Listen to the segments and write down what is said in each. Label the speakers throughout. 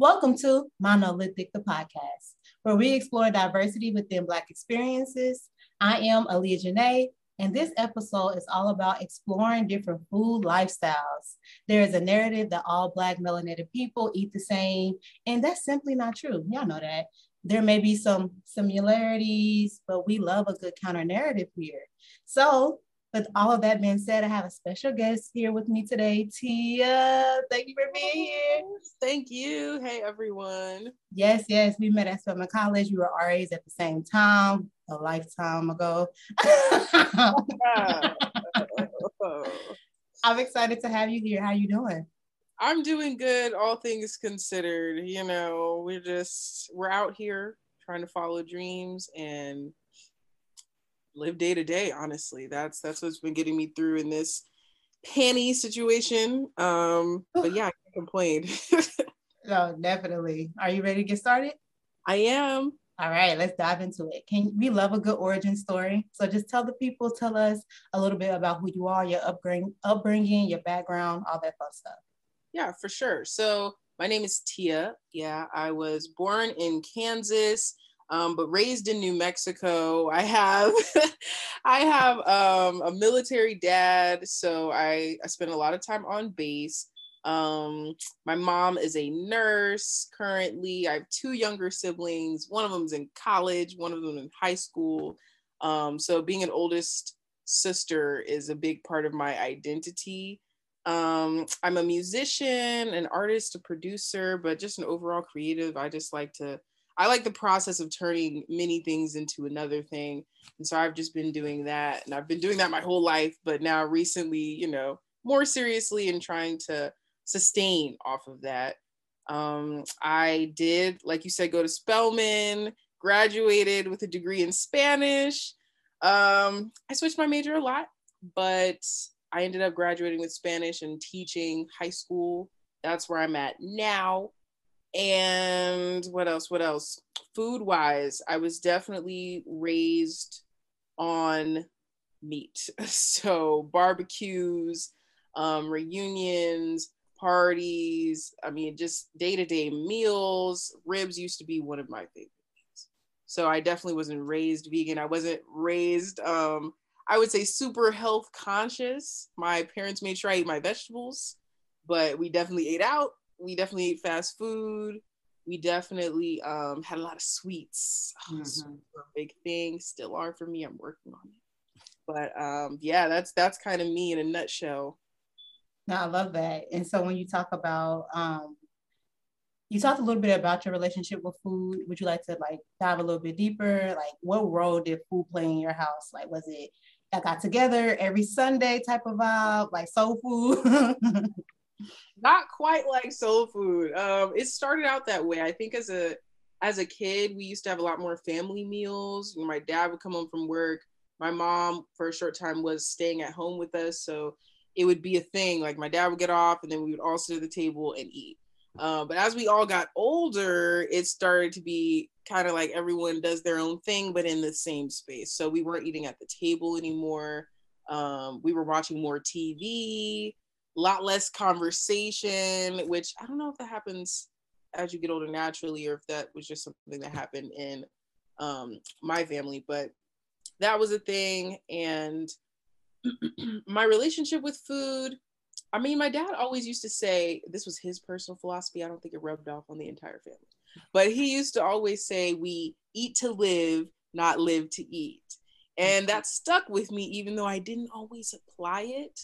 Speaker 1: Welcome to Monolithic, the podcast, where we explore diversity within Black experiences. I am Aaliyah Janae, and this episode is all about exploring different food lifestyles. There is a narrative that all Black melanated people eat the same, and that's simply not true. Y'all know that. There may be some similarities, but we love a good counter narrative here. So, with all of that being said, I have a special guest here with me today, Tia. Thank you for being here.
Speaker 2: Thank you. Hey, everyone.
Speaker 1: Yes, yes, we met at Spelman College. We were RAs at the same time, a lifetime ago. I'm excited to have you here. How you doing?
Speaker 2: I'm doing good, all things considered. You know, we're just we're out here trying to follow dreams and live day to day. Honestly, that's that's what's been getting me through in this panty situation. Um, but yeah, I can't complain.
Speaker 1: no, definitely. Are you ready to get started?
Speaker 2: I am.
Speaker 1: All right, let's dive into it. Can we love a good origin story? So just tell the people, tell us a little bit about who you are, your upbringing, upbringing, your background, all that fun stuff.
Speaker 2: Yeah, for sure. So my name is Tia. Yeah, I was born in Kansas, um, but raised in New Mexico. I have, I have um, a military dad, so I I spend a lot of time on base. Um, my mom is a nurse currently. I have two younger siblings. One of them's in college. One of them in high school. Um, so being an oldest sister is a big part of my identity. Um, I'm a musician, an artist, a producer, but just an overall creative. I just like to, I like the process of turning many things into another thing. And so I've just been doing that. And I've been doing that my whole life, but now recently, you know, more seriously and trying to sustain off of that. Um, I did, like you said, go to Spelman, graduated with a degree in Spanish. Um, I switched my major a lot, but I ended up graduating with Spanish and teaching high school. That's where I'm at now. And what else? What else? Food wise, I was definitely raised on meat. So barbecues, um, reunions, parties. I mean, just day to day meals. Ribs used to be one of my favorite things. So I definitely wasn't raised vegan. I wasn't raised um, I would say super health conscious. My parents made sure I ate my vegetables, but we definitely ate out. We definitely ate fast food. We definitely um, had a lot of sweets. Oh, mm-hmm. big thing. Still are for me. I'm working on it. But um, yeah, that's that's kind of me in a nutshell.
Speaker 1: No, I love that. And so when you talk about um, you talked a little bit about your relationship with food. Would you like to like dive a little bit deeper? Like what role did food play in your house? Like was it I got together every Sunday type of vibe, like soul food.
Speaker 2: Not quite like soul food. Um, it started out that way. I think as a as a kid, we used to have a lot more family meals. My dad would come home from work. My mom, for a short time, was staying at home with us, so it would be a thing. Like my dad would get off, and then we would all sit at the table and eat. Uh, but as we all got older, it started to be kind of like everyone does their own thing, but in the same space. So we weren't eating at the table anymore. Um, we were watching more TV, a lot less conversation, which I don't know if that happens as you get older naturally or if that was just something that happened in um, my family. But that was a thing. And my relationship with food, I mean, my dad always used to say this was his personal philosophy. I don't think it rubbed off on the entire family. But he used to always say, We eat to live, not live to eat. And that stuck with me, even though I didn't always apply it.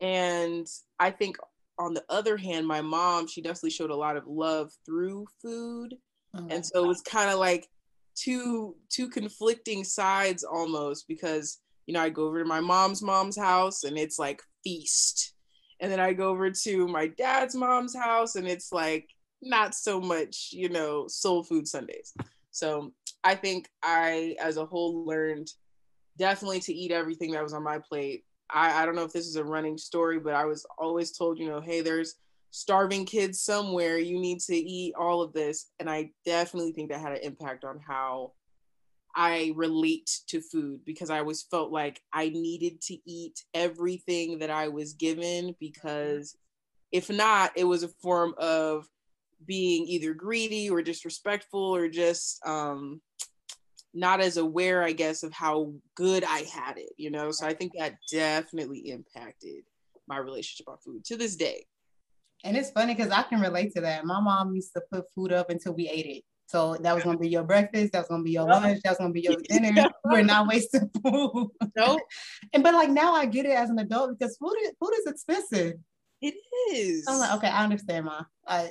Speaker 2: And I think on the other hand, my mom, she definitely showed a lot of love through food. Oh and so God. it was kind of like two two conflicting sides almost because you know I go over to my mom's mom's house and it's like feast and then I go over to my dad's mom's house and it's like not so much, you know, soul food Sundays. So I think I, as a whole, learned definitely to eat everything that was on my plate. I, I don't know if this is a running story, but I was always told, you know, hey, there's starving kids somewhere. You need to eat all of this. And I definitely think that had an impact on how I relate to food because I always felt like I needed to eat everything that I was given because if not, it was a form of being either greedy or disrespectful or just um, not as aware, I guess, of how good I had it, you know? So I think that definitely impacted my relationship on food to this day.
Speaker 1: And it's funny because I can relate to that. My mom used to put food up until we ate it. So that was gonna be your breakfast, that was gonna be your lunch, that was gonna be your dinner. We're not wasting food. Nope. and but like now I get it as an adult because food is food is expensive.
Speaker 2: It is.
Speaker 1: I'm like, okay, I understand, ma. I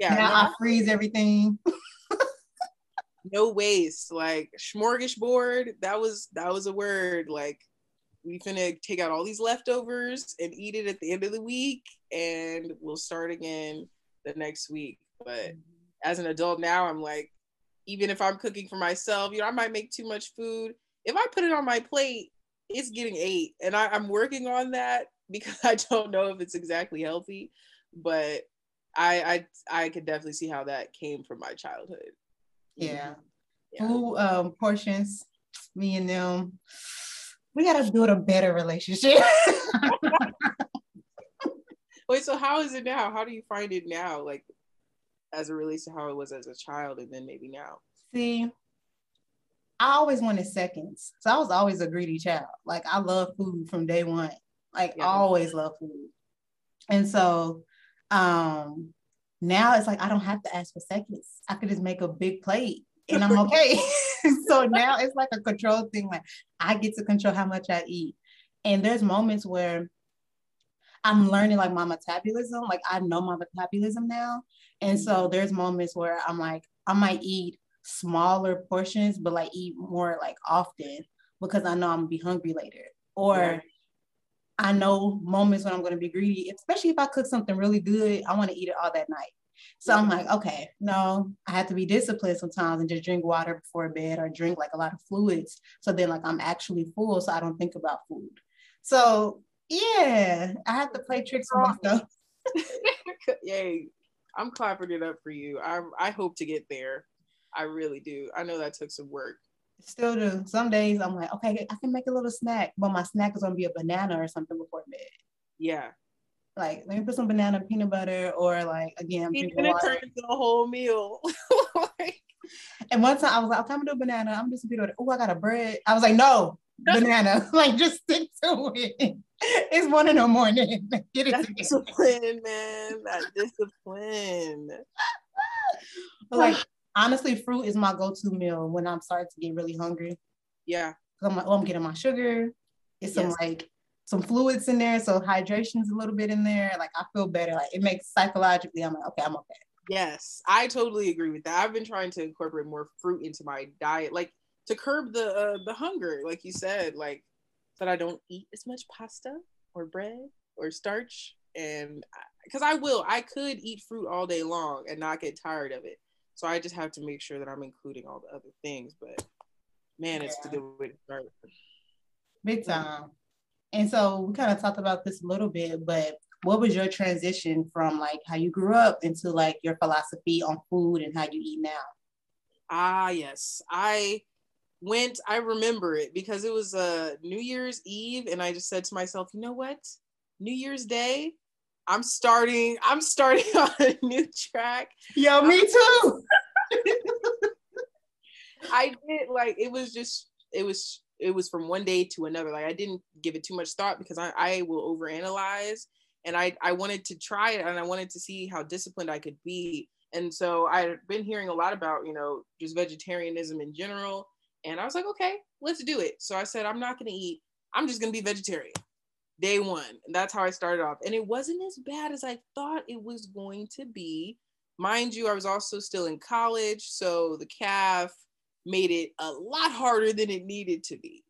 Speaker 1: yeah, now no, I freeze everything.
Speaker 2: no waste. Like smorgasbord, that was that was a word. Like we finna take out all these leftovers and eat it at the end of the week, and we'll start again the next week. But as an adult now, I'm like, even if I'm cooking for myself, you know, I might make too much food. If I put it on my plate, it's getting ate, and I, I'm working on that because I don't know if it's exactly healthy, but I I I could definitely see how that came from my childhood.
Speaker 1: Yeah. yeah. Food um, portions, me and them, we gotta build a better relationship.
Speaker 2: Wait, so how is it now? How do you find it now? Like as it relates to how it was as a child and then maybe now?
Speaker 1: See, I always wanted seconds. So I was always a greedy child. Like I love food from day one. Like yeah. I always love food. And so um now it's like I don't have to ask for seconds. I could just make a big plate and I'm okay. so now it's like a control thing. Like I get to control how much I eat. And there's moments where I'm learning like my metabolism. Like I know my metabolism now. And so there's moments where I'm like, I might eat smaller portions, but like eat more like often because I know I'm gonna be hungry later. Or yeah. I know moments when I'm gonna be greedy, especially if I cook something really good, I want to eat it all that night. So I'm like, okay, no, I have to be disciplined sometimes and just drink water before bed or drink like a lot of fluids. So then like I'm actually full so I don't think about food. So yeah, I have to play tricks with myself.
Speaker 2: Yay. I'm clapping it up for you. I I hope to get there. I really do. I know that took some work.
Speaker 1: Still do. Some days I'm like, okay, I can make a little snack, but my snack is gonna be a banana or something before bed.
Speaker 2: Yeah.
Speaker 1: Like let me put some banana peanut butter or like again,
Speaker 2: drinking water. Turn into a whole meal.
Speaker 1: and one time I was like, okay, I'm gonna do a banana. I'm gonna do some peanut butter. Oh, I got a bread. I was like, no, banana. like just stick to it. It's one in the morning.
Speaker 2: Get it that discipline, man. That discipline.
Speaker 1: like honestly, fruit is my go-to meal when I'm starting to get really hungry.
Speaker 2: Yeah.
Speaker 1: I'm like, oh, I'm getting my sugar. It's some yes. like some fluids in there, so hydration's a little bit in there. Like I feel better. Like it makes psychologically, I'm like, okay, I'm okay.
Speaker 2: Yes, I totally agree with that. I've been trying to incorporate more fruit into my diet, like to curb the uh, the hunger, like you said, like that I don't eat as much pasta or bread or starch, and because I will, I could eat fruit all day long and not get tired of it. So I just have to make sure that I'm including all the other things. But man, it's yeah. a good way to start.
Speaker 1: Big time. And so we kind of talked about this a little bit, but what was your transition from like how you grew up into like your philosophy on food and how you eat now?
Speaker 2: Ah, yes. I went, I remember it because it was a uh, New Year's Eve, and I just said to myself, you know what? New Year's Day, I'm starting, I'm starting on a new track.
Speaker 1: Yo, me um, too.
Speaker 2: I did like it was just it was it was from one day to another. Like I didn't give it too much thought because I, I will overanalyze and I, I wanted to try it and I wanted to see how disciplined I could be. And so I've been hearing a lot about, you know, just vegetarianism in general. And I was like, okay, let's do it. So I said, I'm not gonna eat, I'm just gonna be vegetarian day one. And that's how I started off. And it wasn't as bad as I thought it was going to be. Mind you, I was also still in college. So the calf made it a lot harder than it needed to be.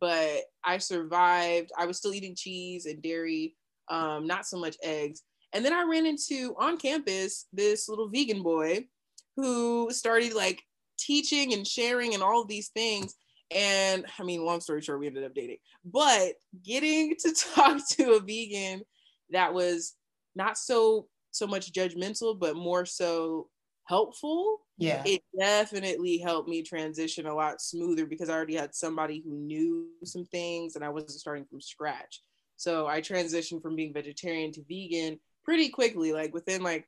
Speaker 2: But I survived. I was still eating cheese and dairy, um, not so much eggs. And then I ran into on campus this little vegan boy who started like teaching and sharing and all these things. And I mean, long story short, we ended up dating. But getting to talk to a vegan that was not so so much judgmental, but more so helpful.
Speaker 1: Yeah.
Speaker 2: It definitely helped me transition a lot smoother because I already had somebody who knew some things and I wasn't starting from scratch. So I transitioned from being vegetarian to vegan pretty quickly, like within like,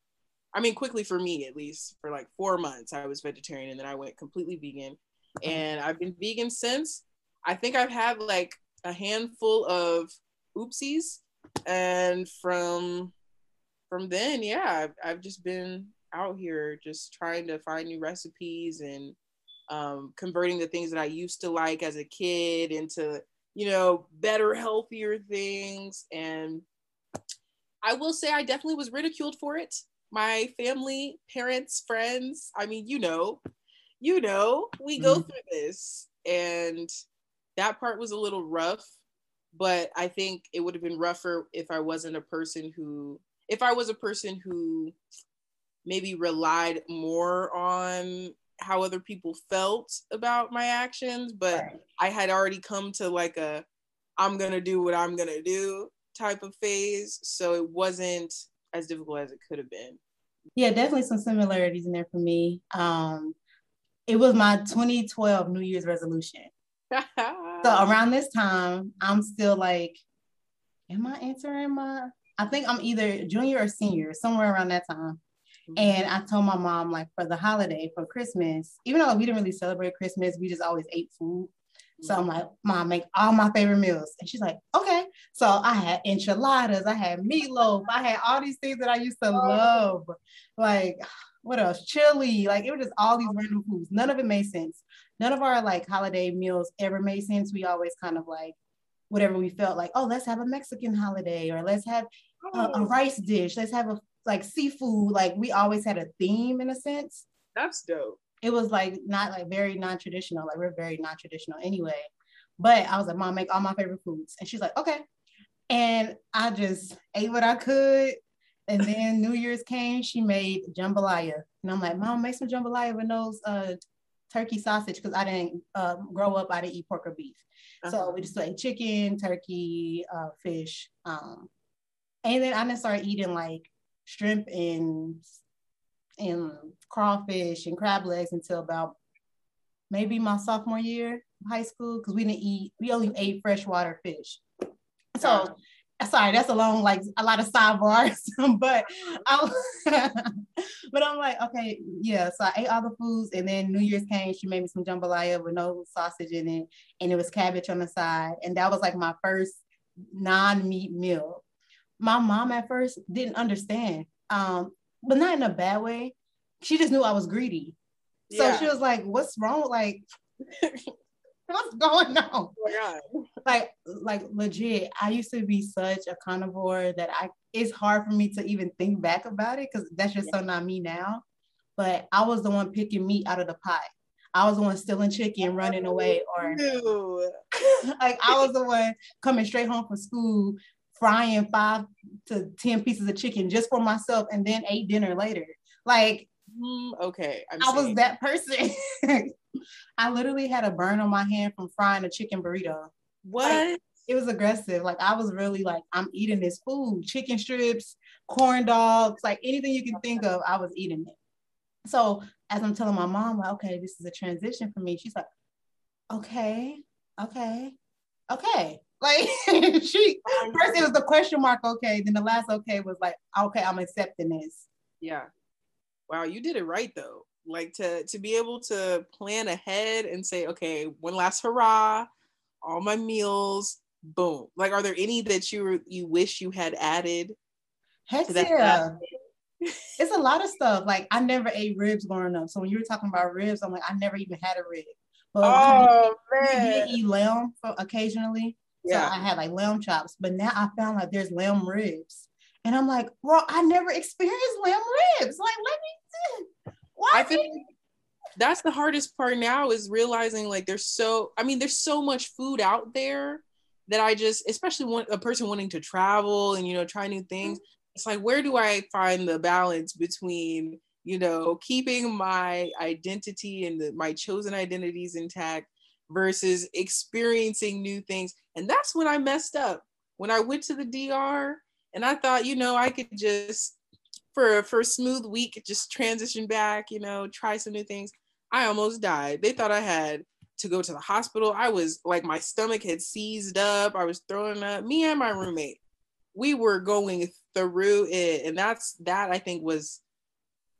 Speaker 2: I mean, quickly for me at least, for like four months, I was vegetarian and then I went completely vegan. And I've been vegan since. I think I've had like a handful of oopsies. And from from then, yeah, I've, I've just been out here just trying to find new recipes and um, converting the things that I used to like as a kid into, you know, better, healthier things. And I will say I definitely was ridiculed for it. My family, parents, friends, I mean, you know, you know, we go mm-hmm. through this. And that part was a little rough, but I think it would have been rougher if I wasn't a person who, if I was a person who maybe relied more on how other people felt about my actions, but right. I had already come to like a I'm gonna do what I'm gonna do type of phase. So it wasn't as difficult as it could have been.
Speaker 1: Yeah, definitely some similarities in there for me. Um, it was my 2012 New Year's resolution. so around this time, I'm still like, am I answering my? I think I'm either junior or senior, somewhere around that time. Mm-hmm. And I told my mom, like, for the holiday, for Christmas, even though we didn't really celebrate Christmas, we just always ate food. So I'm like, Mom, make all my favorite meals. And she's like, okay. So I had enchiladas, I had meatloaf, I had all these things that I used to oh. love. Like, what else? Chili. Like, it was just all these random foods. None of it made sense. None of our like holiday meals ever made sense. We always kind of like, whatever we felt like, oh, let's have a Mexican holiday or let's have a, a oh. rice dish. Let's have a like seafood, like we always had a theme in a sense.
Speaker 2: That's dope.
Speaker 1: It was like not like very non-traditional. Like we're very non-traditional anyway. But I was like, Mom, make all my favorite foods. And she's like, okay. And I just ate what I could. And then New Year's came, she made jambalaya. And I'm like, Mom, make some jambalaya with those uh, turkey sausage because I didn't uh, grow up, I didn't eat pork or beef. Uh-huh. So we just like chicken, turkey, uh, fish. Um, and then I didn't start eating like shrimp and and crawfish and crab legs until about maybe my sophomore year of high school because we didn't eat we only ate freshwater fish so sorry that's a long like a lot of sidebars but I, but i'm like okay yeah so i ate all the foods and then new year's came she made me some jambalaya with no sausage in it and it was cabbage on the side and that was like my first non-meat meal my mom at first didn't understand, um, but not in a bad way. She just knew I was greedy. So yeah. she was like, "What's wrong? Like, what's going on?" Oh my God. Like, like legit. I used to be such a carnivore that I it's hard for me to even think back about it because that's just yeah. so not me now. But I was the one picking meat out of the pot. I was the one stealing chicken, running away, or like I was the one coming straight home from school, frying five to 10 pieces of chicken just for myself and then ate dinner later. Like,
Speaker 2: mm, okay.
Speaker 1: I'm i was that person. I literally had a burn on my hand from frying a chicken burrito.
Speaker 2: What?
Speaker 1: Like, it was aggressive. Like I was really like, I'm eating this food, chicken strips, corn dogs, like anything you can think of, I was eating it. So as I'm telling my mom, like, okay, this is a transition for me. She's like, okay, okay, okay. Like she first it was the question mark, okay. Then the last okay was like, okay, I'm accepting this.
Speaker 2: Yeah. Wow, you did it right though. Like to to be able to plan ahead and say, okay, one last hurrah, all my meals, boom. Like, are there any that you you wish you had added?
Speaker 1: Heck yeah. it's a lot of stuff. Like I never ate ribs growing up. So when you were talking about ribs, I'm like, I never even had a rib. But oh, man. eat lamb occasionally. Yeah. So I had like lamb chops, but now I found like there's lamb ribs. And I'm like, well, I never experienced lamb ribs. Like, let me Why? I think
Speaker 2: that's the hardest part now is realizing like there's so, I mean, there's so much food out there that I just, especially one, a person wanting to travel and, you know, try new things. Mm-hmm. It's like, where do I find the balance between, you know, keeping my identity and the, my chosen identities intact versus experiencing new things. And that's when I messed up. When I went to the DR and I thought, you know, I could just for for a smooth week, just transition back, you know, try some new things. I almost died. They thought I had to go to the hospital. I was like my stomach had seized up. I was throwing up. Me and my roommate, we were going through it, and that's that. I think was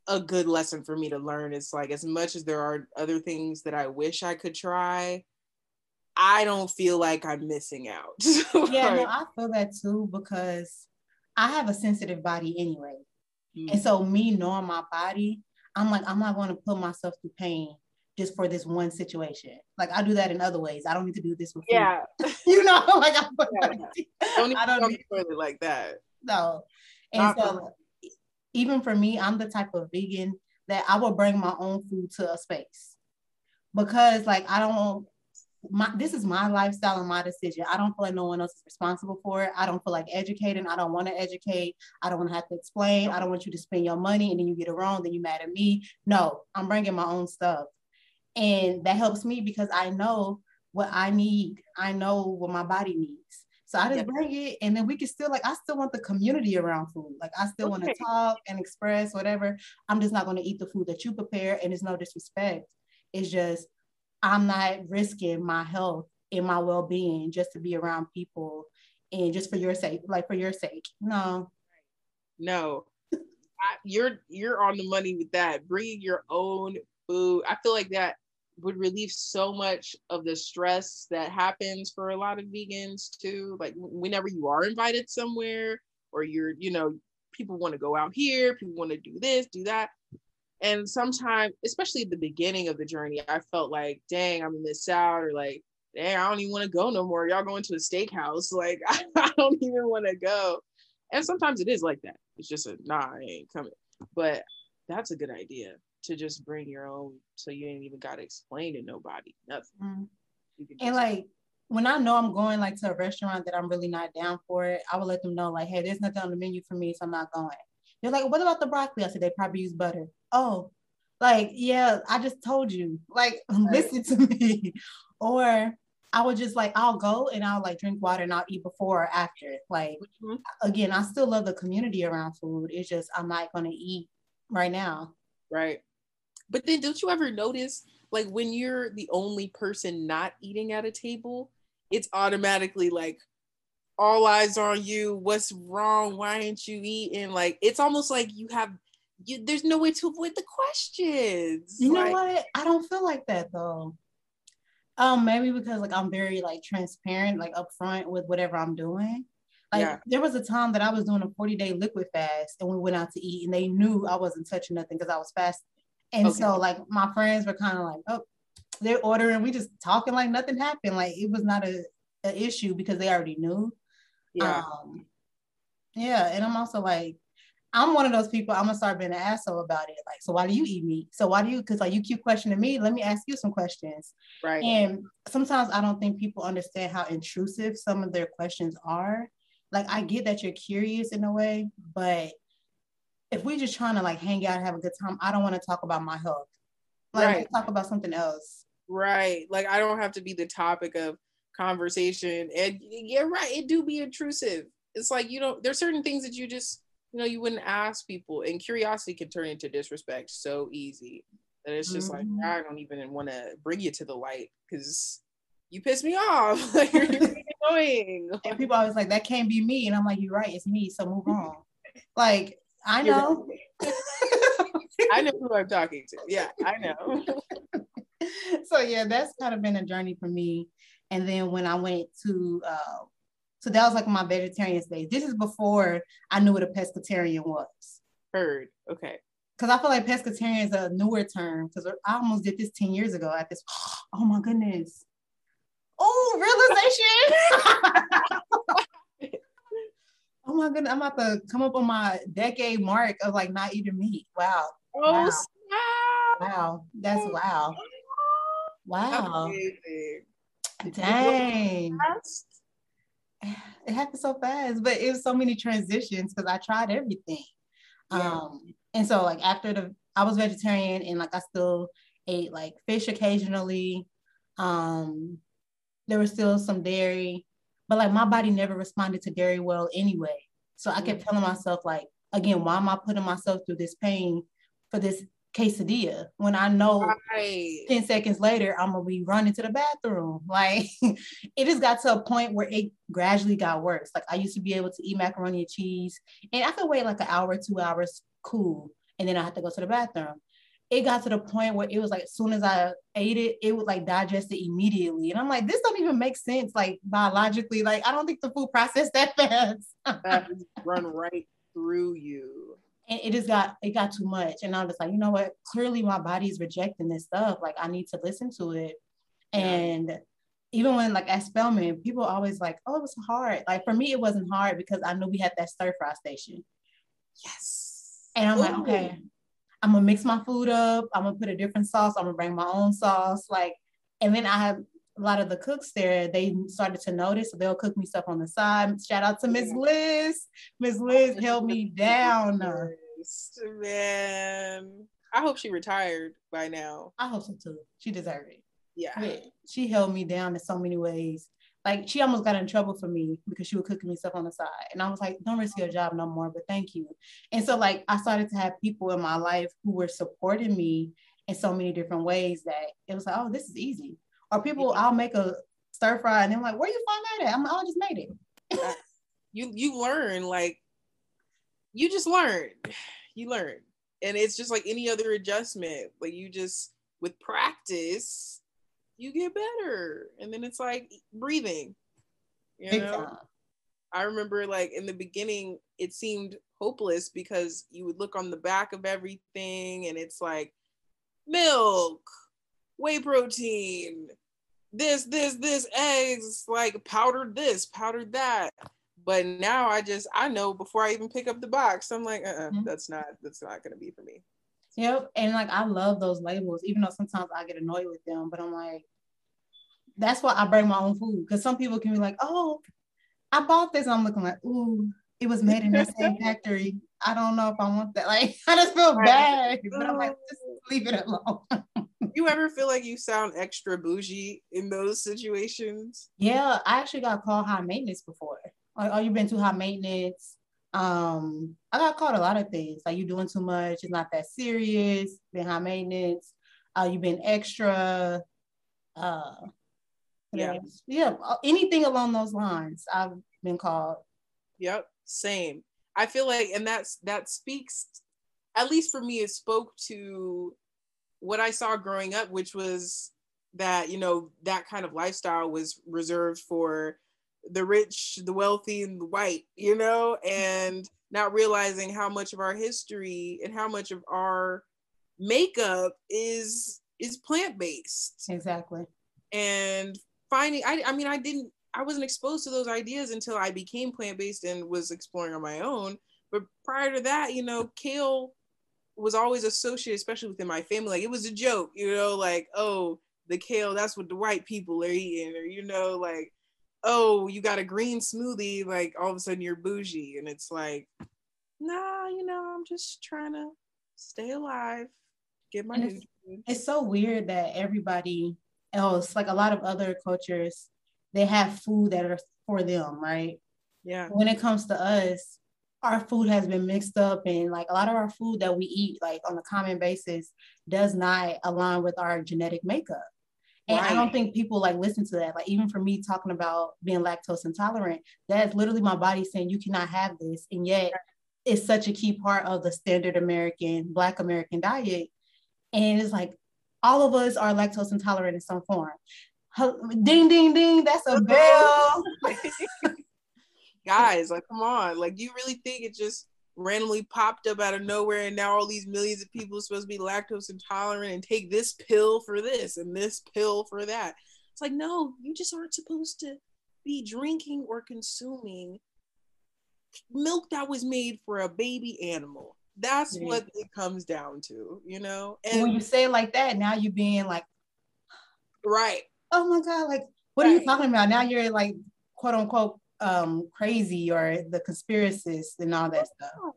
Speaker 2: a good lesson for me to learn. It's like as much as there are other things that I wish I could try, I don't feel like I'm missing out.
Speaker 1: yeah, no, I feel that too because I have a sensitive body anyway. Mm-hmm. And so me knowing my body, I'm like, I'm not going to put myself through pain just for this one situation. Like I do that in other ways. I don't need to do this with
Speaker 2: yeah.
Speaker 1: you know, like I'm,
Speaker 2: yeah. don't I don't need it like that.
Speaker 1: No. And not so even for me, I'm the type of vegan that I will bring my own food to a space because like I don't my this is my lifestyle and my decision. I don't feel like no one else is responsible for it. I don't feel like educating. I don't want to educate. I don't want to have to explain. I don't want you to spend your money and then you get it wrong, then you mad at me. No, I'm bringing my own stuff. And that helps me because I know what I need. I know what my body needs. So I just yep. bring it and then we can still like I still want the community around food. Like I still okay. want to talk and express whatever. I'm just not going to eat the food that you prepare and it's no disrespect. It's just I'm not risking my health and my well-being just to be around people and just for your sake, like for your sake. No.
Speaker 2: No. I, you're you're on the money with that. Bringing your own food. I feel like that would relieve so much of the stress that happens for a lot of vegans too. Like whenever you are invited somewhere or you're, you know, people want to go out here, people want to do this, do that. And sometimes, especially at the beginning of the journey, I felt like, dang, I'm gonna miss out, or like, dang, I don't even want to go no more. Y'all going to a steakhouse. Like, I, I don't even want to go. And sometimes it is like that. It's just a nah, I ain't coming. But that's a good idea to just bring your own so you ain't even gotta explain to nobody nothing. Mm-hmm.
Speaker 1: And like when I know I'm going like to a restaurant that I'm really not down for it, I will let them know like, hey, there's nothing on the menu for me, so I'm not going. They're like, what about the broccoli? I said they probably use butter. Oh, like yeah, I just told you. Like right. listen to me. or I would just like I'll go and I'll like drink water and I'll eat before or after. Like mm-hmm. again, I still love the community around food. It's just I'm not gonna eat right now.
Speaker 2: Right. But then don't you ever notice like when you're the only person not eating at a table, it's automatically like all eyes on you. What's wrong? Why ain't you eating? Like it's almost like you have you there's no way to avoid the questions.
Speaker 1: You
Speaker 2: like,
Speaker 1: know what? I don't feel like that though. Um, maybe because like I'm very like transparent, like upfront with whatever I'm doing. Like yeah. there was a time that I was doing a 40 day liquid fast and we went out to eat and they knew I wasn't touching nothing because I was fasting. And okay. so like my friends were kind of like, oh, they're ordering, we just talking like nothing happened. Like it was not a, a issue because they already knew. Yeah. Um, yeah. And I'm also like, I'm one of those people, I'm gonna start being an asshole about it. Like, so why do you eat meat? So why do you because like you keep questioning me, let me ask you some questions.
Speaker 2: Right.
Speaker 1: And sometimes I don't think people understand how intrusive some of their questions are. Like I get that you're curious in a way, but if we're just trying to like hang out and have a good time, I don't want to talk about my health. Like right. talk about something else.
Speaker 2: Right. Like I don't have to be the topic of conversation. And yeah, right. It do be intrusive. It's like you don't there's certain things that you just you know you wouldn't ask people and curiosity can turn into disrespect so easy that it's just mm-hmm. like I don't even want to bring you to the light because you piss me off. like you're
Speaker 1: annoying. And people always like that can't be me, and I'm like, you're right, it's me. So move on. like I know.
Speaker 2: I know who I'm talking to. Yeah, I know.
Speaker 1: so yeah, that's kind of been a journey for me. And then when I went to, uh, so that was like my vegetarian stage. This is before I knew what a pescatarian was.
Speaker 2: Heard. Okay.
Speaker 1: Because I feel like pescatarian is a newer term. Because I almost did this ten years ago. At this, oh my goodness. Oh, realization. oh my goodness, I'm about to come up on my decade mark of like not eating meat. Wow.
Speaker 2: Oh,
Speaker 1: wow.
Speaker 2: snap.
Speaker 1: Wow. That's oh, wow. Wow. Dang. It happened so fast, but it was so many transitions because I tried everything. Yeah. Um, and so like after the I was vegetarian and like I still ate like fish occasionally. Um, there was still some dairy but like my body never responded to dairy well anyway. So I kept telling myself like again, why am I putting myself through this pain for this quesadilla when I know right. 10 seconds later I'm gonna be running to the bathroom. Like it just got to a point where it gradually got worse. Like I used to be able to eat macaroni and cheese and I could wait like an hour, two hours, cool. And then I had to go to the bathroom. It got to the point where it was like as soon as I ate it, it would like digest it immediately. And I'm like, this don't even make sense, like biologically. Like I don't think the food processed that fast.
Speaker 2: that run right through you
Speaker 1: and it just got it got too much. And i was like you know what? Clearly my body's rejecting this stuff. Like i need to listen to it. And even when like at spelman people always like oh it was hard. Like for me it wasn't hard because i knew we had that stir fry station.
Speaker 2: Yes.
Speaker 1: And i'm Ooh. like okay i'm gonna mix my food up. I'm gonna put a different sauce. I'm gonna bring my own sauce. Like and then i have a lot of the cooks there, they started to notice. So they'll cook me stuff on the side. Shout out to Miss Liz. Miss oh, Liz held me down
Speaker 2: man. I hope she retired by now.
Speaker 1: I hope so too. She deserved it.
Speaker 2: Yeah.
Speaker 1: She held me down in so many ways. Like she almost got in trouble for me because she was cooking me stuff on the side. And I was like, don't risk your job no more, but thank you. And so like I started to have people in my life who were supporting me in so many different ways that it was like, oh, this is easy. Or people, I'll make a stir fry and they're like, where you find that at? I'm like, oh, I just made
Speaker 2: it. you you learn like you just learn. You learn. And it's just like any other adjustment like you just with practice you get better. And then it's like breathing you know? i remember like in the beginning it seemed hopeless because you would look on the back of everything and it's like milk whey protein this this this eggs like powdered this powdered that but now I just I know before I even pick up the box, I'm like, uh-uh, mm-hmm. that's not that's not gonna be for me.
Speaker 1: Yep, and like I love those labels, even though sometimes I get annoyed with them. But I'm like, that's why I bring my own food because some people can be like, oh, I bought this. I'm looking like, ooh, it was made in the same factory. I don't know if I want that. Like, I just feel bad, but I'm like, just leave it alone.
Speaker 2: you ever feel like you sound extra bougie in those situations?
Speaker 1: Yeah, I actually got called high maintenance before like, oh, you've been too high maintenance. Um, I got called a lot of things. Like you doing too much, it's not that serious, been high maintenance, uh, you've been extra. Uh yeah. Yeah. Anything along those lines, I've been called.
Speaker 2: Yep. Same. I feel like, and that's that speaks, at least for me, it spoke to what I saw growing up, which was that, you know, that kind of lifestyle was reserved for the rich, the wealthy, and the white, you know, and not realizing how much of our history and how much of our makeup is is plant based.
Speaker 1: Exactly.
Speaker 2: And finding, I, I mean, I didn't, I wasn't exposed to those ideas until I became plant based and was exploring on my own. But prior to that, you know, kale was always associated, especially within my family, like it was a joke, you know, like, oh, the kale, that's what the white people are eating, or, you know, like, oh, you got a green smoothie, like all of a sudden you're bougie. And it's like, nah, you know, I'm just trying to stay alive, get my
Speaker 1: it's, it's so weird that everybody else, like a lot of other cultures, they have food that are for them, right?
Speaker 2: Yeah.
Speaker 1: When it comes to us, our food has been mixed up and like a lot of our food that we eat like on a common basis does not align with our genetic makeup and right. I don't think people like listen to that. Like even for me talking about being lactose intolerant, that's literally my body saying you cannot have this. And yet it's such a key part of the standard American, Black American diet. And it's like all of us are lactose intolerant in some form. Ding, ding, ding, that's a bell.
Speaker 2: Guys, like, come on. Like, you really think it just randomly popped up out of nowhere and now all these millions of people are supposed to be lactose intolerant and take this pill for this and this pill for that it's like no you just aren't supposed to be drinking or consuming milk that was made for a baby animal that's yeah. what it comes down to you know
Speaker 1: and when you say it like that now you're being like
Speaker 2: right
Speaker 1: oh my god like what right. are you talking about now you're like quote unquote um, crazy or the conspiracists and all that stuff.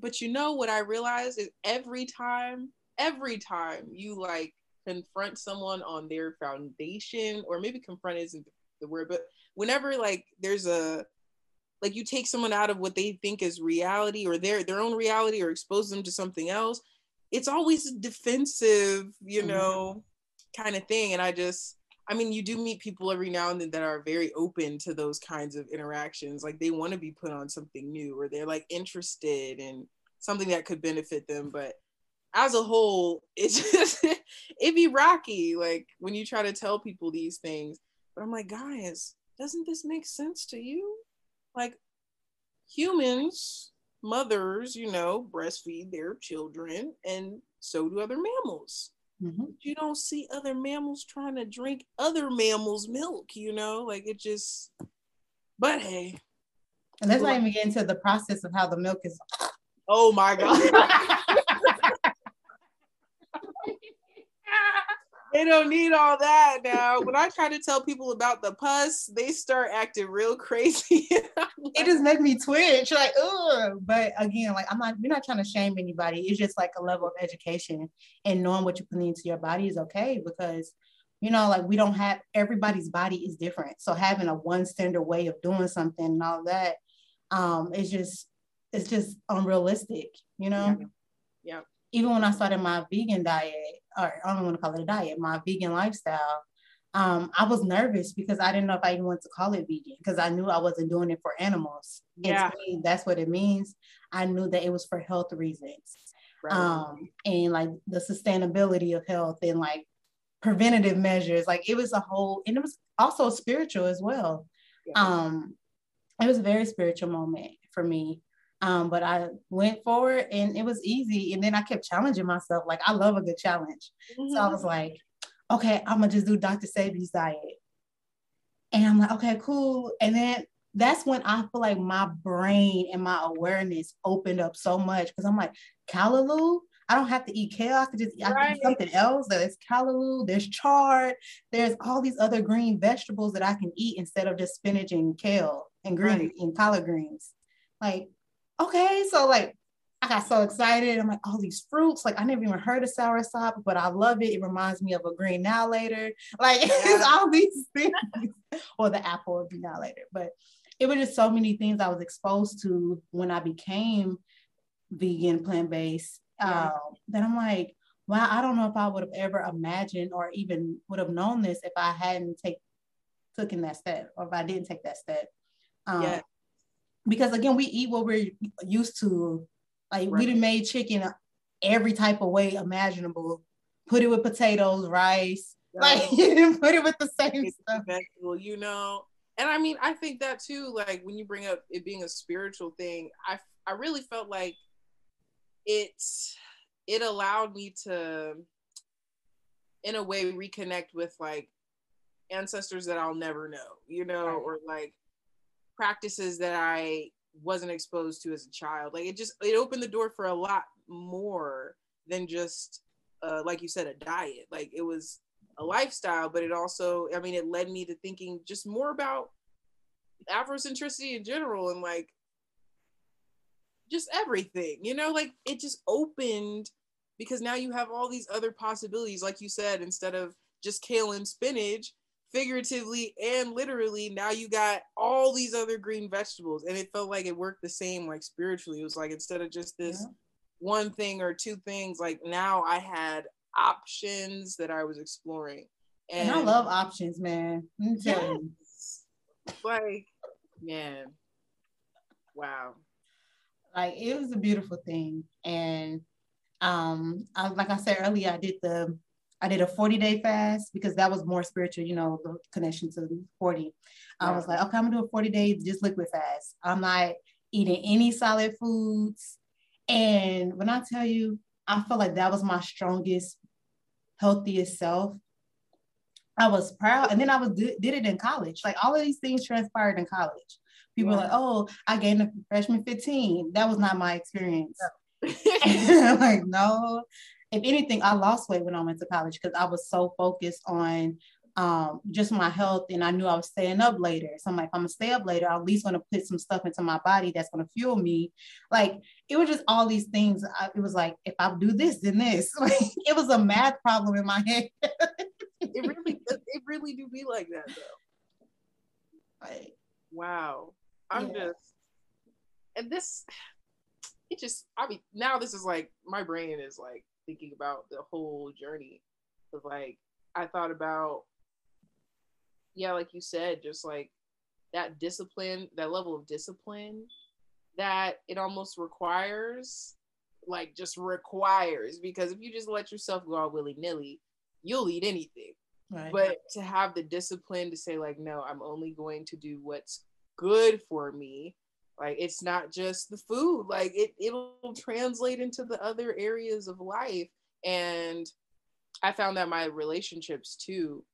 Speaker 2: But you know what I realized is every time, every time you like confront someone on their foundation, or maybe confront isn't the word, but whenever like there's a like you take someone out of what they think is reality or their their own reality or expose them to something else it's always a defensive you mm-hmm. know kind of thing and i just i mean you do meet people every now and then that are very open to those kinds of interactions like they want to be put on something new or they're like interested in something that could benefit them but as a whole it's just it be rocky like when you try to tell people these things but i'm like guys doesn't this make sense to you? Like humans mothers you know breastfeed their children and so do other mammals mm-hmm. you don't see other mammals trying to drink other mammals milk you know? Like it just but hey.
Speaker 1: And let's not even get into the process of how the milk is
Speaker 2: oh my god they don't need all that now. When I try to tell people about the pus, they start acting real crazy.
Speaker 1: it just makes me twitch, like, ugh. But again, like I'm not, we're not trying to shame anybody. It's just like a level of education and knowing what you put into your body is okay because you know, like we don't have everybody's body is different. So having a one standard way of doing something and all that, um, it's just it's just unrealistic, you know.
Speaker 2: Yeah. yeah.
Speaker 1: Even when I started my vegan diet, or I don't want to call it a diet, my vegan lifestyle, um, I was nervous because I didn't know if I even wanted to call it vegan because I knew I wasn't doing it for animals.
Speaker 2: Yeah.
Speaker 1: Me, that's what it means. I knew that it was for health reasons. Right. Um, and like the sustainability of health and like preventative measures. Like it was a whole, and it was also spiritual as well. Yeah. Um, it was a very spiritual moment for me. Um, but I went forward and it was easy. And then I kept challenging myself. Like I love a good challenge. Mm-hmm. So I was mm-hmm. like, okay, I'm gonna just do Dr. Sebi's diet. And I'm like, okay, cool. And then that's when I feel like my brain and my awareness opened up so much because I'm like, callaloo, I don't have to eat kale. I could just I right. eat something else. There's callaloo, there's chard, there's all these other green vegetables that I can eat instead of just spinach and kale and green right. and collard greens. Like okay. So like I got so excited. I'm like, all these fruits. Like I never even heard of soursop, but I love it. It reminds me of a green now later. Like it's all these things. or the apple would be now later. But it was just so many things I was exposed to when I became vegan, plant-based. Um, that I'm like, wow, I don't know if I would have ever imagined or even would have known this if I hadn't take taken that step or if I didn't take that step. Um, yeah because again, we eat what we're used to. Like right. we made chicken every type of way imaginable. Put it with potatoes, rice. Right. Like you put it with the same it's stuff.
Speaker 2: Vegetable, you know. And I mean, I think that too. Like when you bring up it being a spiritual thing, I I really felt like it's it allowed me to, in a way, reconnect with like ancestors that I'll never know, you know, right. or like practices that I wasn't exposed to as a child. Like it just it opened the door for a lot more than just uh, like you said a diet. Like it was a lifestyle, but it also I mean it led me to thinking just more about Afrocentricity in general and like just everything, you know, like it just opened because now you have all these other possibilities, like you said, instead of just kale and spinach, figuratively and literally now you got all these other green vegetables and it felt like it worked the same like spiritually. It was like instead of just this yeah. one thing or two things like now i had options that i was exploring.
Speaker 1: And, and i love options man. Yes.
Speaker 2: like man. Wow.
Speaker 1: Like it was a beautiful thing. And um I, like i said earlier i did the I did a 40 day fast because that was more spiritual, you know, the connection to 40. I was like, okay, I'm gonna do a 40 day just liquid fast. I'm not eating any solid foods. And when I tell you, I felt like that was my strongest, healthiest self. I was proud. And then I was did it in college. Like all of these things transpired in college. People yeah. were like, oh, I gained a freshman 15. That was not my experience. like, no, if anything, I lost weight when I went to college because I was so focused on um, just my health and I knew I was staying up later. So I'm like, I'm gonna stay up later, I'm at least gonna put some stuff into my body that's gonna fuel me. Like it was just all these things. I, it was like, if I do this, then this. Like, it was a math problem in my head.
Speaker 2: it really, it really do be like that though. Like, wow. I'm yeah. just, and this, it just, I mean, now this is like, my brain is like thinking about the whole journey of like, I thought about, yeah, like you said, just like that discipline, that level of discipline that it almost requires, like just requires, because if you just let yourself go all willy nilly, you'll eat anything. Right. But to have the discipline to say, like, no, I'm only going to do what's good for me. Like, it's not just the food, like, it, it'll translate into the other areas of life. And I found that my relationships too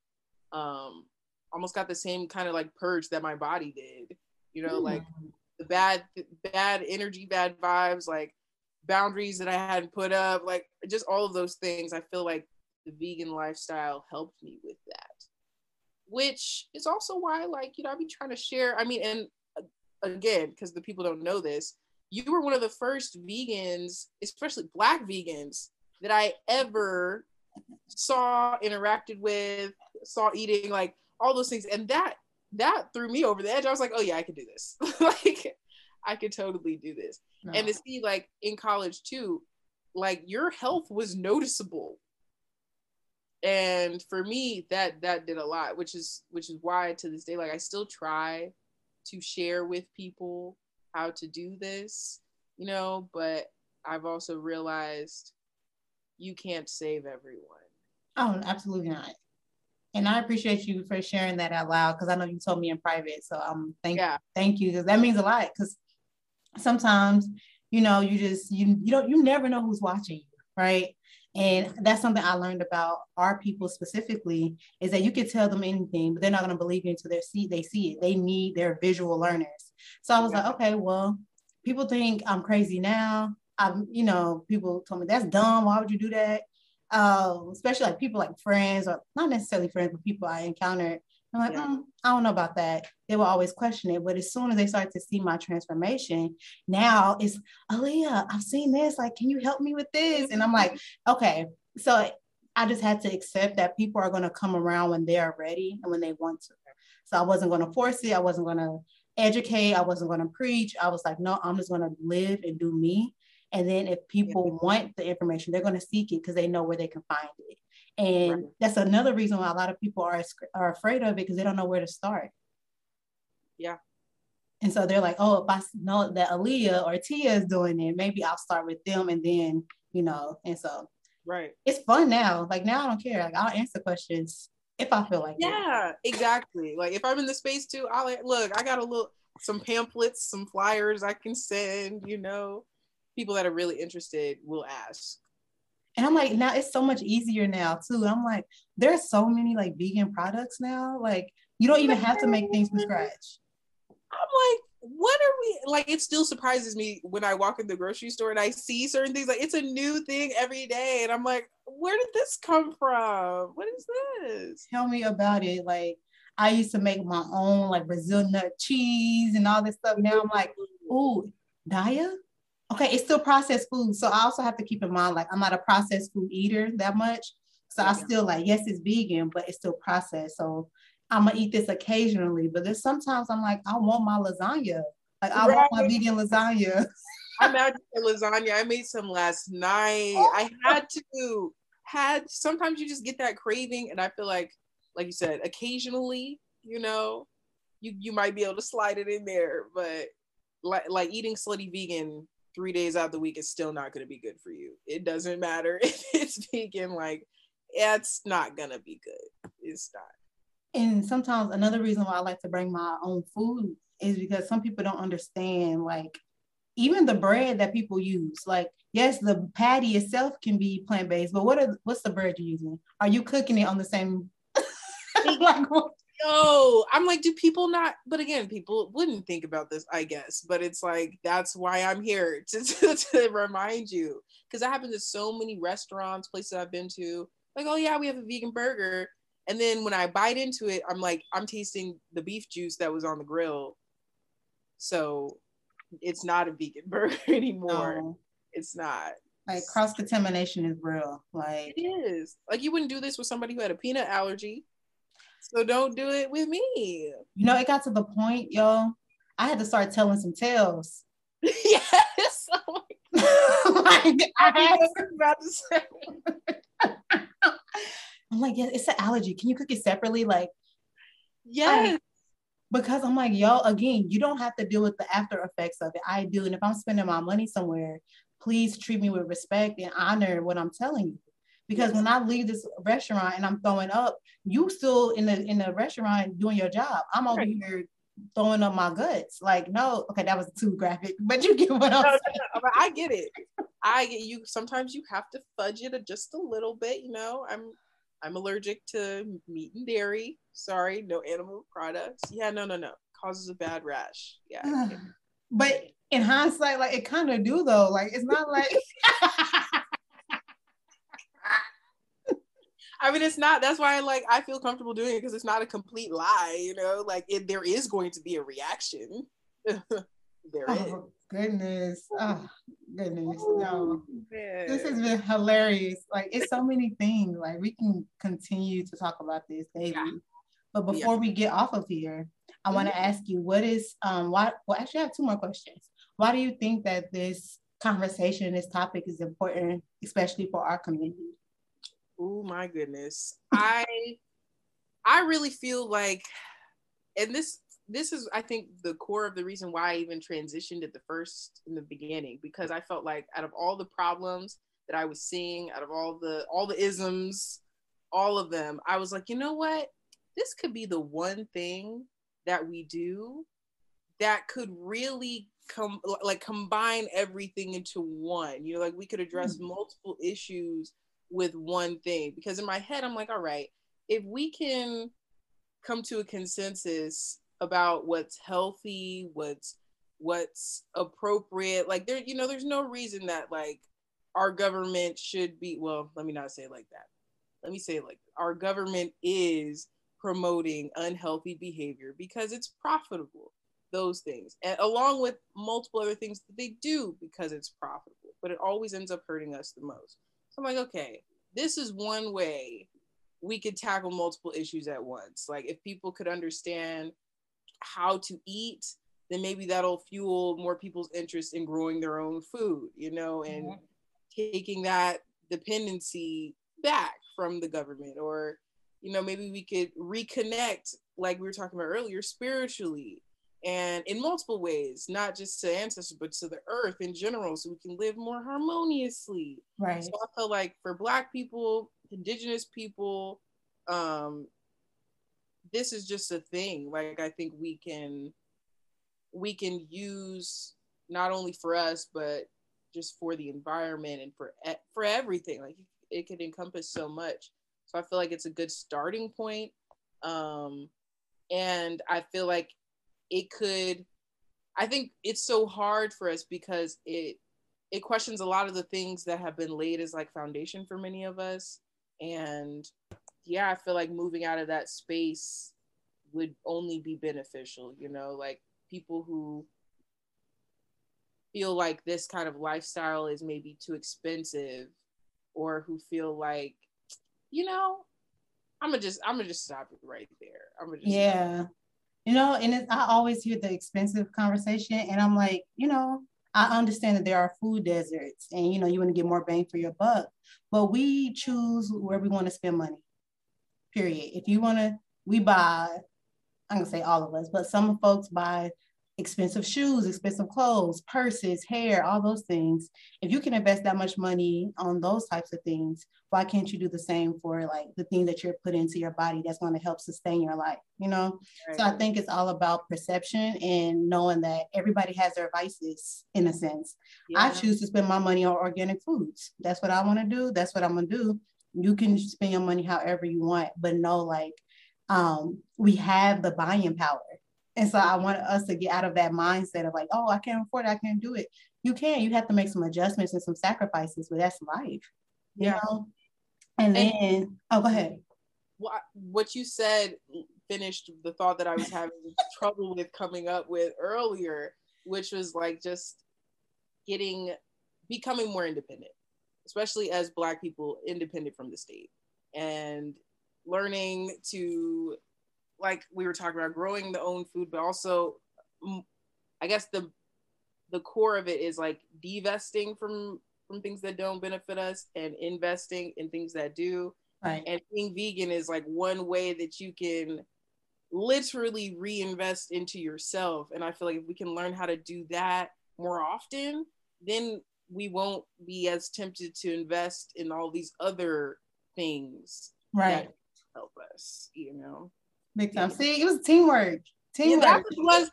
Speaker 2: um, almost got the same kind of like purge that my body did. You know, mm. like the bad, bad energy, bad vibes, like boundaries that I hadn't put up, like just all of those things. I feel like the vegan lifestyle helped me with that, which is also why, like, you know, I've been trying to share. I mean, and again, because the people don't know this, you were one of the first vegans, especially Black vegans, that I ever saw, interacted with, saw eating, like all those things, and that that threw me over the edge. I was like, oh yeah, I could do this. like, I could totally do this. No. And to see, like, in college too, like your health was noticeable and for me that that did a lot which is which is why to this day like i still try to share with people how to do this you know but i've also realized you can't save everyone.
Speaker 1: Oh absolutely not. And i appreciate you for sharing that out loud because i know you told me in private so um thank yeah. thank you because that means a lot because sometimes you know you just you you don't you never know who's watching you right and that's something I learned about our people specifically is that you can tell them anything, but they're not going to believe you until they see they see it. They need their visual learners. So I was yeah. like, okay, well, people think I'm crazy now. I'm, you know, people told me that's dumb. Why would you do that? Um, especially like people like friends or not necessarily friends, but people I encountered I'm like, yeah. mm, I don't know about that. They will always question it. But as soon as they start to see my transformation, now it's, Aaliyah, I've seen this. Like, can you help me with this? And I'm like, okay. So I just had to accept that people are going to come around when they are ready and when they want to. So I wasn't going to force it. I wasn't going to educate. I wasn't going to preach. I was like, no, I'm just going to live and do me. And then if people yeah. want the information, they're going to seek it because they know where they can find it. And that's another reason why a lot of people are, are afraid of it because they don't know where to start.
Speaker 2: Yeah.
Speaker 1: And so they're like, oh, if I know that Aaliyah or Tia is doing it, maybe I'll start with them and then, you know, and so
Speaker 2: right.
Speaker 1: It's fun now. Like now I don't care. Like I'll answer questions if I feel like
Speaker 2: Yeah, it. exactly. Like if I'm in the space too, I'll look, I got a little some pamphlets, some flyers I can send, you know. People that are really interested will ask.
Speaker 1: And I'm like, now it's so much easier now too. I'm like, there's so many like vegan products now. Like you don't even have to make things from scratch.
Speaker 2: I'm like, what are we like? It still surprises me when I walk in the grocery store and I see certain things. Like it's a new thing every day, and I'm like, where did this come from? What is this?
Speaker 1: Tell me about it. Like I used to make my own like Brazil nut cheese and all this stuff. Now I'm like, ooh, Daiya, okay, it's still processed food. So I also have to keep in mind, like, I'm not a processed food eater that much. So I still like, yes, it's vegan, but it's still processed. So I'm gonna eat this occasionally, but there's sometimes I'm like, I want my lasagna. Like I right. want my vegan lasagna.
Speaker 2: I'm out to lasagna. I made some last night. Oh. I had to. Had sometimes you just get that craving, and I feel like, like you said, occasionally, you know, you you might be able to slide it in there, but like like eating slutty vegan three days out of the week is still not going to be good for you. It doesn't matter if it's vegan, like it's not going to be good. It's not.
Speaker 1: And sometimes another reason why I like to bring my own food is because some people don't understand, like, even the bread that people use. Like, yes, the patty itself can be plant based, but what are what's the bread you're using? Are you cooking it on the same?
Speaker 2: like, no i'm like do people not but again people wouldn't think about this i guess but it's like that's why i'm here to, to, to remind you because that happens at so many restaurants places i've been to like oh yeah we have a vegan burger. And then when i bite into it i'm like i'm tasting the beef juice that was on the grill. So it's not a vegan burger anymore. No. it's not.
Speaker 1: Like cross contamination is real like
Speaker 2: it is. Like you wouldn't do this with somebody who had a peanut allergy so don't do it with me.
Speaker 1: You know, it got to the point, yo. I had to start telling some tales.
Speaker 2: yes. Oh my I was about to say.
Speaker 1: I'm like, yeah, it's an allergy. Can you cook it separately? Like,
Speaker 2: yes. I,
Speaker 1: because I'm like, yo, again, you don't have to deal with the after effects of it. I do. And if I'm spending my money somewhere, please treat me with respect and honor what I'm telling you. Because when I leave this restaurant and I'm throwing up, you still in the in the restaurant doing your job. I'm over right. here throwing up my guts. Like, no, okay, that was too graphic, but you get what I'm no, saying.
Speaker 2: No, no, I get it. I get you. Sometimes you have to fudge it just a little bit. You know, I'm I'm allergic to meat and dairy. Sorry, no animal products. Yeah, no, no, no. Causes a bad rash. Yeah.
Speaker 1: but in hindsight, like it kind of do though. Like it's not like
Speaker 2: I mean, it's not. That's why, I like, I feel comfortable doing it because it's not a complete lie. You know, like it, there is going to be a reaction.
Speaker 1: there oh, is. Goodness, oh goodness, no. This has been hilarious. Like it's so many things. Like we can continue to talk about this daily. Yeah. But before yeah. we get off of here, I mm-hmm. want to ask you what is um why well actually I have two more questions. Why do you think that this conversation, this topic is important, especially for our community?
Speaker 2: Oh my goodness. I I really feel like and this this is I think the core of the reason why I even transitioned at the first in the beginning because I felt like out of all the problems that I was seeing, out of all the all the isms, all of them, I was like, you know what? This could be the one thing that we do that could really come like combine everything into one. You know, like we could address mm-hmm. multiple issues with one thing because in my head I'm like, all right, if we can come to a consensus about what's healthy, what's what's appropriate, like there, you know, there's no reason that like our government should be well, let me not say it like that. Let me say it like our government is promoting unhealthy behavior because it's profitable those things and along with multiple other things that they do because it's profitable but it always ends up hurting us the most I'm like, okay, this is one way we could tackle multiple issues at once. Like if people could understand how to eat, then maybe that'll fuel more people's interest in growing their own food, you know, and mm-hmm. taking that dependency back from the government or you know maybe we could reconnect like we were talking about earlier spiritually and in multiple ways, not just to ancestors, but to the earth in general, so we can live more harmoniously.
Speaker 1: Right.
Speaker 2: So I feel like for Black people, Indigenous people, um, this is just a thing. Like I think we can, we can use not only for us, but just for the environment and for for everything. Like it could encompass so much. So I feel like it's a good starting point. Um, and I feel like it could i think it's so hard for us because it it questions a lot of the things that have been laid as like foundation for many of us. And yeah i feel like moving out of that space would only be beneficial you know like people who feel like this kind of lifestyle is maybe too expensive or who feel like you know i'm gonna just i'm gonna just stop it right there. I'm gonna just
Speaker 1: yeah you know, and it, I always hear the expensive conversation, and I'm like, you know, I understand that there are food deserts, and you know, you want to get more bang for your buck, but we choose where we want to spend money. Period. If you want to, we buy. I'm gonna say all of us, but some folks buy expensive shoes, expensive clothes, purses, hair, all those things. If you can invest that much money on those types of things, why can't you do the same for like the thing that you're putting into your body that's going to help sustain your life, you know? Right. So I think it's all about perception and knowing that everybody has their vices in a sense. Yeah. I choose to spend my money on organic foods. That's what I want to do. That's what I'm going to do. You can spend your money however you want, but know like um, we have the buying power and so I want us to get out of that mindset of like, oh, I can't afford it, I can't do it. You can. You have to make some adjustments and some sacrifices, but that's life. You yeah. know? And, and then, oh, go ahead.
Speaker 2: What what you said finished the thought that I was having trouble with coming up with earlier, which was like just getting becoming more independent, especially as Black people, independent from the state, and learning to like we were talking about growing the own food, but also mm, I guess the the core of it is like divesting from from things that don't benefit us and investing in things that do.
Speaker 1: Right.
Speaker 2: And being vegan is like one way that you can literally reinvest into yourself. And I feel like if we can learn how to do that more often, then we won't be as tempted to invest in all these other things
Speaker 1: right
Speaker 2: help us you know
Speaker 1: big time see it was teamwork teamwork
Speaker 2: yeah, was,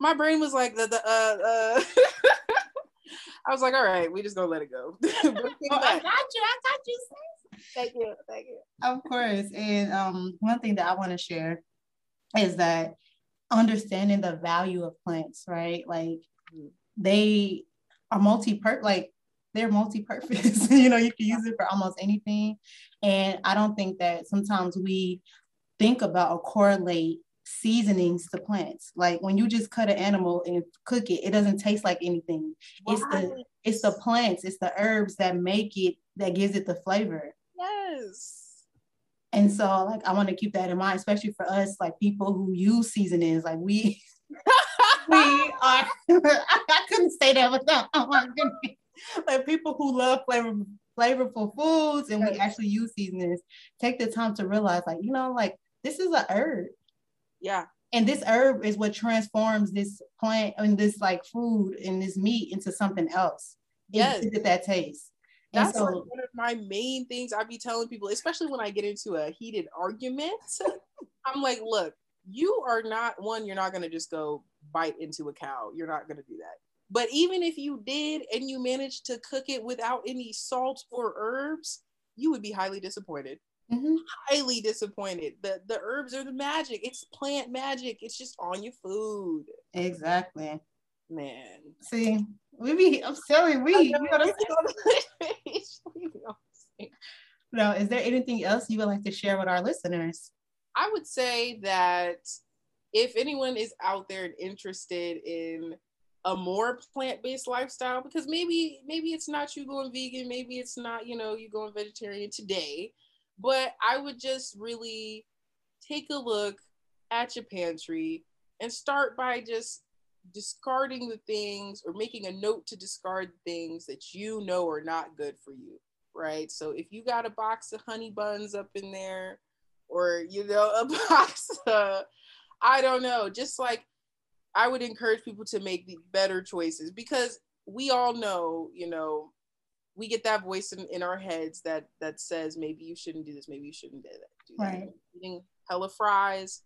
Speaker 2: my brain was like the, the uh, uh I was like, all right, we just gonna let it go.
Speaker 1: oh, I got you. I got you.
Speaker 2: Thank you. Thank you.
Speaker 1: Of course. And um, one thing that I want to share is that understanding the value of plants, right? Like mm-hmm. they are multi-purpose, like they're multi-purpose. you know, you can use it for almost anything. And I don't think that sometimes we think about or correlate seasonings to plants. Like when you just cut an animal and cook it, it doesn't taste like anything. It's the it's the plants, it's the herbs that make it that gives it the flavor.
Speaker 2: Yes.
Speaker 1: And so like I want to keep that in mind, especially for us, like people who use seasonings. Like we we are I couldn't say that without oh my goodness. Like people who love flavor flavorful foods and we actually use seasonings, take the time to realize, like, you know, like this is a herb.
Speaker 2: Yeah.
Speaker 1: And this herb is what transforms this plant and this like food and this meat into something else.
Speaker 2: Yes.
Speaker 1: Get that taste.
Speaker 2: That's so, like one of my main things I be telling people, especially when I get into a heated argument. I'm like, look, you are not one, you're not gonna just go bite into a cow. You're not gonna do that. But even if you did and you managed to cook it without any salt or herbs, you would be highly disappointed.
Speaker 1: Mm-hmm.
Speaker 2: Highly disappointed. The the herbs are the magic. It's plant magic. It's just on your food.
Speaker 1: Exactly.
Speaker 2: Man.
Speaker 1: See, we be I'm telling we you gotta Now, is there anything else you would like to share with our listeners?
Speaker 2: I would say that if anyone is out there and interested in a more plant-based lifestyle because maybe maybe it's not you going vegan maybe it's not you know you going vegetarian today but i would just really take a look at your pantry and start by just discarding the things or making a note to discard things that you know are not good for you right? So if you got a box of honey buns up in there or you know a box of i don't know just like I would encourage people to make the better choices because we all know, you know, we get that voice in, in our heads that that says maybe you shouldn't do this, maybe you shouldn't do that. Do
Speaker 1: right. That.
Speaker 2: Eating hella fries,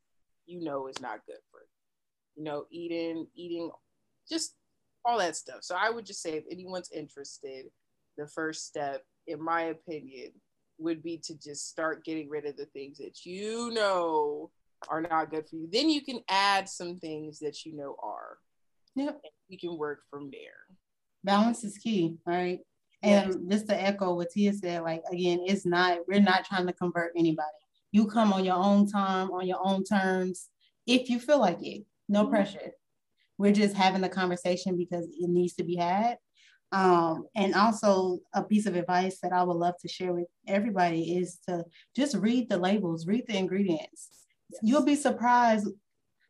Speaker 2: you know, is not good for you. You know, eating eating just all that stuff. So I would just say if anyone's interested, the first step, in my opinion, would be to just start getting rid of the things that you know are not good for you. Then you can add some things that you know are.
Speaker 1: Yep.
Speaker 2: You can work from there.
Speaker 1: Balance is key, right? And yes. just to echo what Tia said, like again, it's not, we're not trying to convert anybody. You come on your own time, on your own terms, if you feel like it, no mm-hmm. pressure. We're just having the conversation because it needs to be had. Um, and also a piece of advice that I would love to share with everybody is to just read the labels, read the ingredients you'll be surprised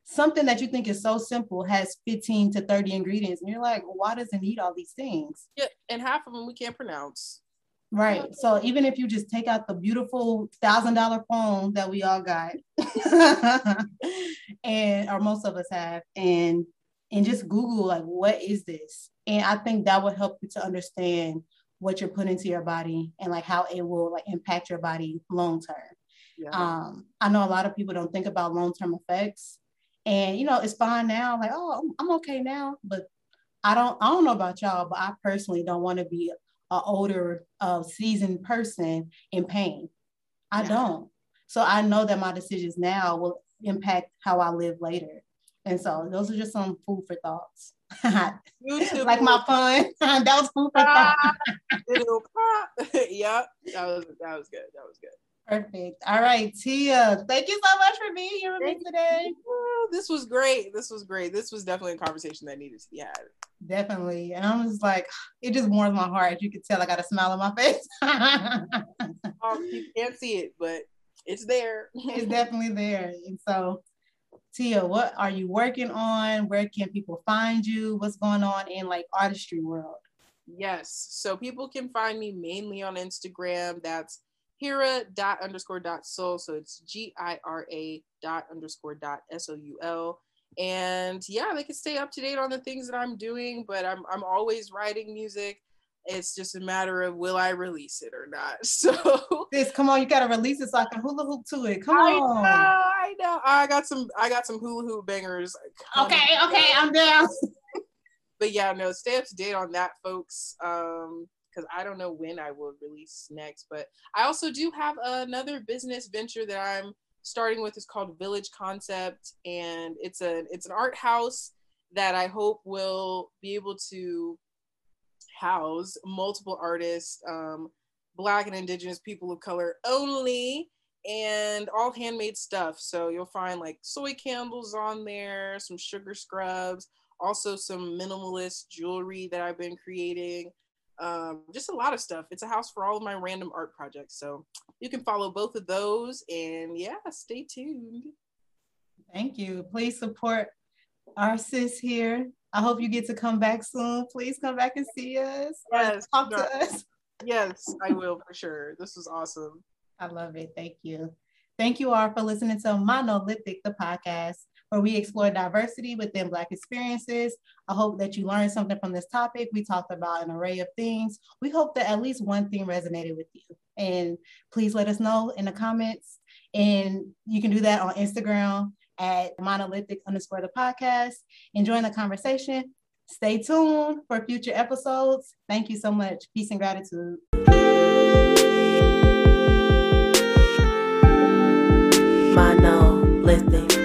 Speaker 1: something that you think is so simple has 15 to 30 ingredients and you're like why does it need all these things?
Speaker 2: Yeah and half of them we can't pronounce.
Speaker 1: Right so even if you just take out the beautiful thousand dollar phone that we all got and or most of us have and and just google like what is this? And i think that would help you to understand what you're putting into your body and like how it will like impact your body long term. Yeah. Um, I know a lot of people don't think about long term effects, and you know it's fine now. Like, oh, I'm okay now, but I don't. I don't know about y'all, but I personally don't want to be an older, uh, seasoned person in pain. I yeah. don't. So I know that my decisions now will impact how I live later. And so those are just some food for thoughts. like my fun. that was food for thought.
Speaker 2: yep. That was that was good. That was good.
Speaker 1: Perfect. All right, Tia, thank you so much for being here with me today.
Speaker 2: This was great. This was great. This was definitely a conversation that needed to be had.
Speaker 1: Definitely. And I'm just like, it just warms my heart. As You can tell I got a smile on my face.
Speaker 2: um, you can't see it, but it's there.
Speaker 1: it's definitely there. And so, Tia, what are you working on? Where can people find you? What's going on in like artistry world?
Speaker 2: Yes. So people can find me mainly on Instagram. That's Gira dot underscore dot soul. So it's G I R A dot underscore dot S O U L. And yeah, they can stay up to date on the things that I'm doing, but I'm I'm always writing music. It's just a matter of will I release it or not. So
Speaker 1: this, come on, you gotta release it so I can hula hoop to it. Come
Speaker 2: I
Speaker 1: on.
Speaker 2: Know, I know. I got some I got some hula hoop bangers.
Speaker 1: Okay, okay, I'm down.
Speaker 2: but yeah, no, stay up to date on that, folks. Um, because I don't know when I will release next. But I also do have another business venture that I'm starting with. It's called Village Concept, and it's a it's an art house that I hope will be able to house multiple artists, um, Black and Indigenous people of color only, and all handmade stuff. So you'll find like soy candles on there, some sugar scrubs, also some minimalist jewelry that I've been creating. Um, just a lot of stuff. It's a house for all of my random art projects. So you can follow both of those and yeah, stay tuned.
Speaker 1: Thank you. Please support our sis here. I hope you get to come back soon. Please come back and see us.
Speaker 2: Yes.
Speaker 1: Talk no. to us.
Speaker 2: Yes, I will for sure. This was awesome.
Speaker 1: I love it. Thank you. Thank you all for listening to Monolithic, the podcast where we explore diversity within Black experiences. I hope that you learned something from this topic. We talked about an array of things. We hope that at least one thing resonated with you. And please let us know in the comments. And you can do that on Instagram at monolithic underscore the podcast. Enjoying the conversation. Stay tuned for future episodes. Thank you so much. Peace and gratitude. Monolithic.